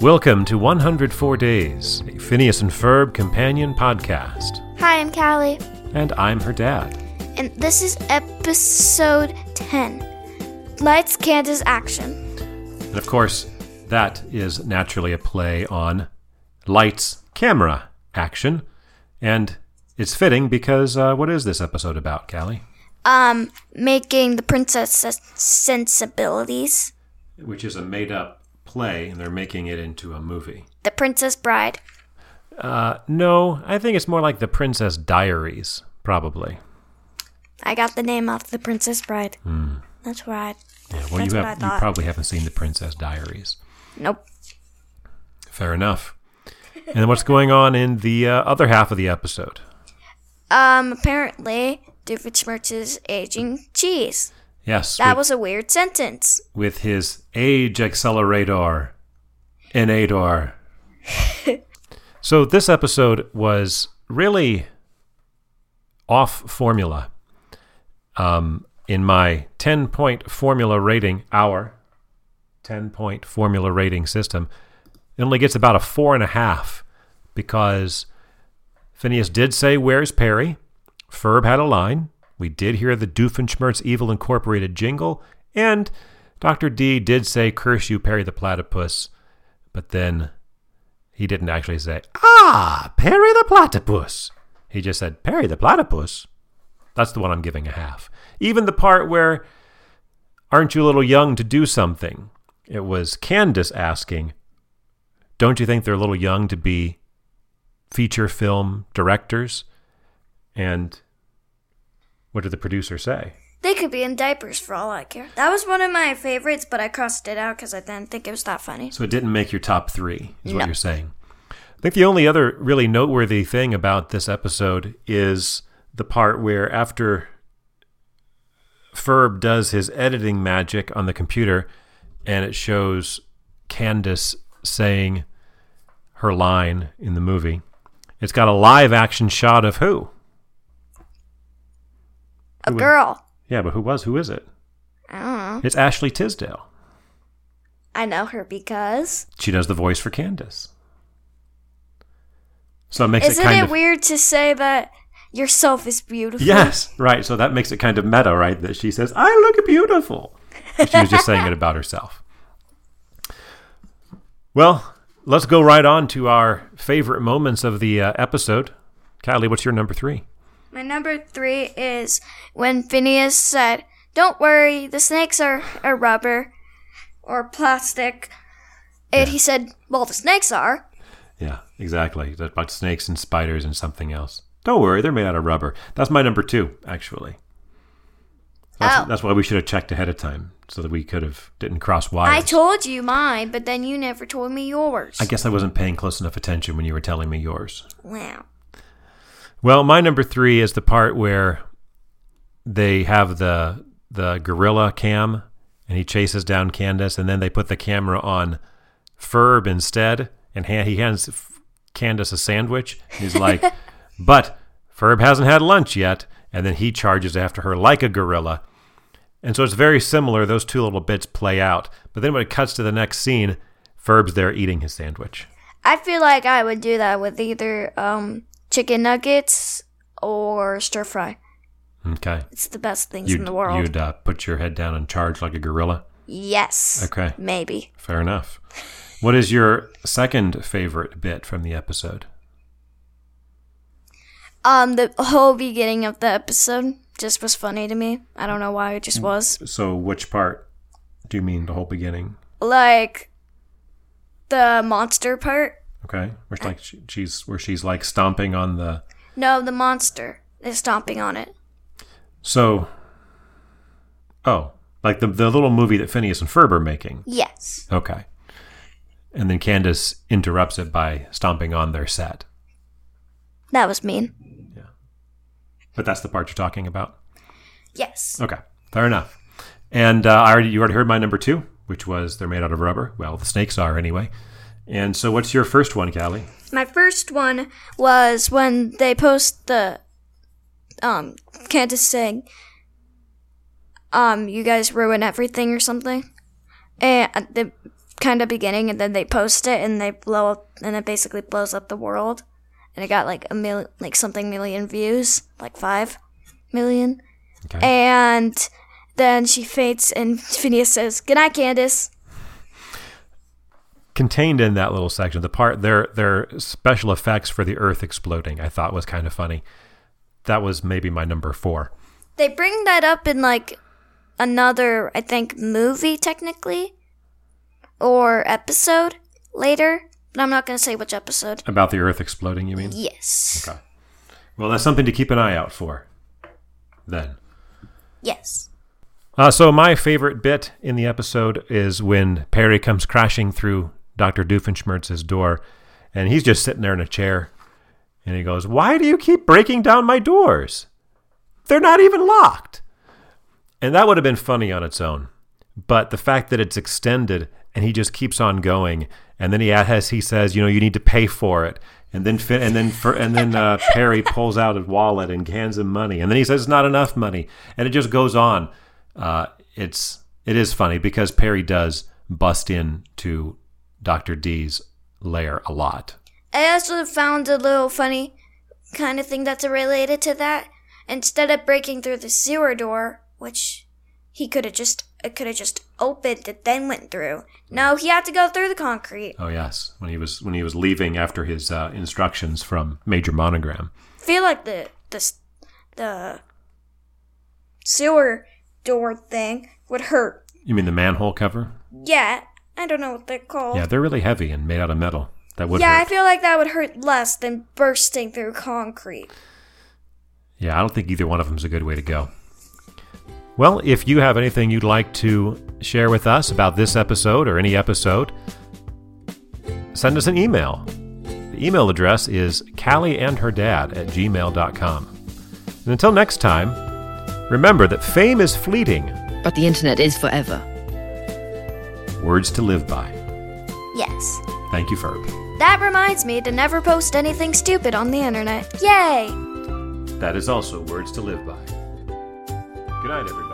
Welcome to 104 Days, a Phineas and Ferb companion podcast. Hi, I'm Callie, And I'm her dad. and this is episode 10 Lights, Candace, Action. And of course, that is naturally a play on lights, camera, action. And it's fitting because uh, what is this episode about, Callie? Um, making the princess sensibilities. Which is a made up play, and they're making it into a movie. The Princess Bride. Uh, no, I think it's more like the Princess Diaries, probably. I got the name off the Princess Bride. That's right. Yeah, well, That's you what I have you probably haven't seen the Princess Diaries. Nope. Fair enough. And what's going on in the uh, other half of the episode? Um, apparently, Doofenshmirtz is aging cheese. Yes, That with, was a weird sentence. with his age accelerator, inator. so this episode was really off formula. Um, in my ten point formula rating, our ten point formula rating system, it only gets about a four and a half because Phineas did say, "Where's Perry?" Ferb had a line. We did hear the Doofenshmirtz Evil Incorporated jingle, and Dr. D did say, Curse you, Perry the Platypus, but then he didn't actually say, Ah, Perry the Platypus. He just said, Perry the Platypus. That's the one I'm giving a half. Even the part where, Aren't you a little young to do something? It was Candace asking, Don't you think they're a little young to be feature film directors? And what did the producer say? They could be in diapers for all I care. That was one of my favorites, but I crossed it out because I didn't think it was that funny. So it didn't make your top three, is what you're saying. I think the only other really noteworthy thing about this episode is the part where after Ferb does his editing magic on the computer and it shows Candace saying her line in the movie, it's got a live action shot of who? A Who girl. Yeah, but who was? Who is it? I don't know. It's Ashley Tisdale. I know her because. She does the voice for Candace. So it makes Isn't it kind it of weird to say that yourself is beautiful? Yes, right. So that makes it kind of meta, right? That she says, "I look beautiful." But she was just saying it about herself. Well, let's go right on to our favorite moments of the uh, episode. Kylie, what's your number three? My number three is when Phineas said, Don't worry, the snakes are, are rubber or plastic. And he said, Well, the snakes are. Yeah, exactly. That's about snakes and spiders and something else. Don't worry, they're made out of rubber. That's my number two, actually. That's, Oh. that's why we should have checked ahead of time so that we could have didn't cross wires. I told you mine, but then you never told me yours. I guess I wasn't paying close enough attention when you were telling me yours. wow. Well, my number three is the part where they have the the gorilla cam, and he chases down Candace, and then they put the camera on Ferb instead, and ha- he hands F- Candace a sandwich. He's like, "But Ferb hasn't had lunch yet," and then he charges after her like a gorilla. And so it's very similar. Those two little bits play out, but then when it cuts to the next scene, Ferb's there eating his sandwich. I feel like I would do that with either um, chicken nuggets or stir fry. Okay, It's the best things you'd, in the world. you'd uh, put your head down and charge like a gorilla. yes. Okay. Maybe. Fair enough. What is your second favorite bit from the episode? Um, the whole beginning of the episode just was funny to me. I don't know why it just was. So, which part do you mean the whole beginning? Like the monster part. Okay, where she's like she's where she's like stomping on the. No, the monster is stomping on it. So, oh, like the the little movie that Phineas and Ferb are making. Yes. Okay, and then Candace interrupts it by stomping on their set. That was mean. Yeah. But that's the part you're talking about. Yes. Okay, fair enough. And uh, I already you already heard my number two, which was they're made out of rubber. Well, the snakes are anyway. And so, what's your first one, Callie? My first one was when they post the um Candace saying um you guys ruin everything or something. And at the kind of beginning, and then they post it, and they blow up, and it basically blows up the world, and it got like a million, like something million views, like five million, Okay. and then she faints, and Phineas says, "Good night, Candace." Contained in that little section, the part their their special effects for the Earth exploding, I thought was kind of funny. That was maybe my number four. They bring that up in like another, I think, movie technically, or episode later, but I'm not gonna say which episode. About the Earth exploding, you mean? Yes. Okay. Well, that's something to keep an eye out for. Then. Yes. Uh, so my favorite bit in the episode is when Perry comes crashing through Dr. Doofenshmirtz's door, and he's just sitting there in a chair, and he goes, "Why do you keep breaking down my doors? They're not even locked." And that would have been funny on its own, but the fact that it's extended and he just keeps on going, and then he has he says, "You know, you need to pay for it." And then, fin- and then, for, and then uh, Perry pulls out his wallet and hands him money, and then he says, "It's not enough money," and it just goes on uh, it's it is funny because Perry does bust in to Doctor D's lair a lot. I also found a little funny kind of thing that's related to that. Instead of breaking through the sewer door, which he could have just it could have just opened and then went through. No, he had to go through the concrete. Oh yes, when he was when he was leaving after his uh, instructions from Major Monogram. feel like the the the sewer door thing would hurt. You mean the manhole cover? Yeah, I don't know what they're called. Yeah, they're really heavy and made out of metal. That would yeah, I feel like that would hurt less than bursting through concrete. Yeah, I don't think either one of them is a good way to go. Well, if you have anything you'd like to share with us about this episode or any episode, send us an email. The email address is callieandherdad at gmail.com. And until next time, remember that fame is fleeting, But the internet is forever. Words to live by. Yes. Thank you, Ferb. That reminds me to never post anything stupid on the internet. Yay! That is also words to live by. Good night, everybody.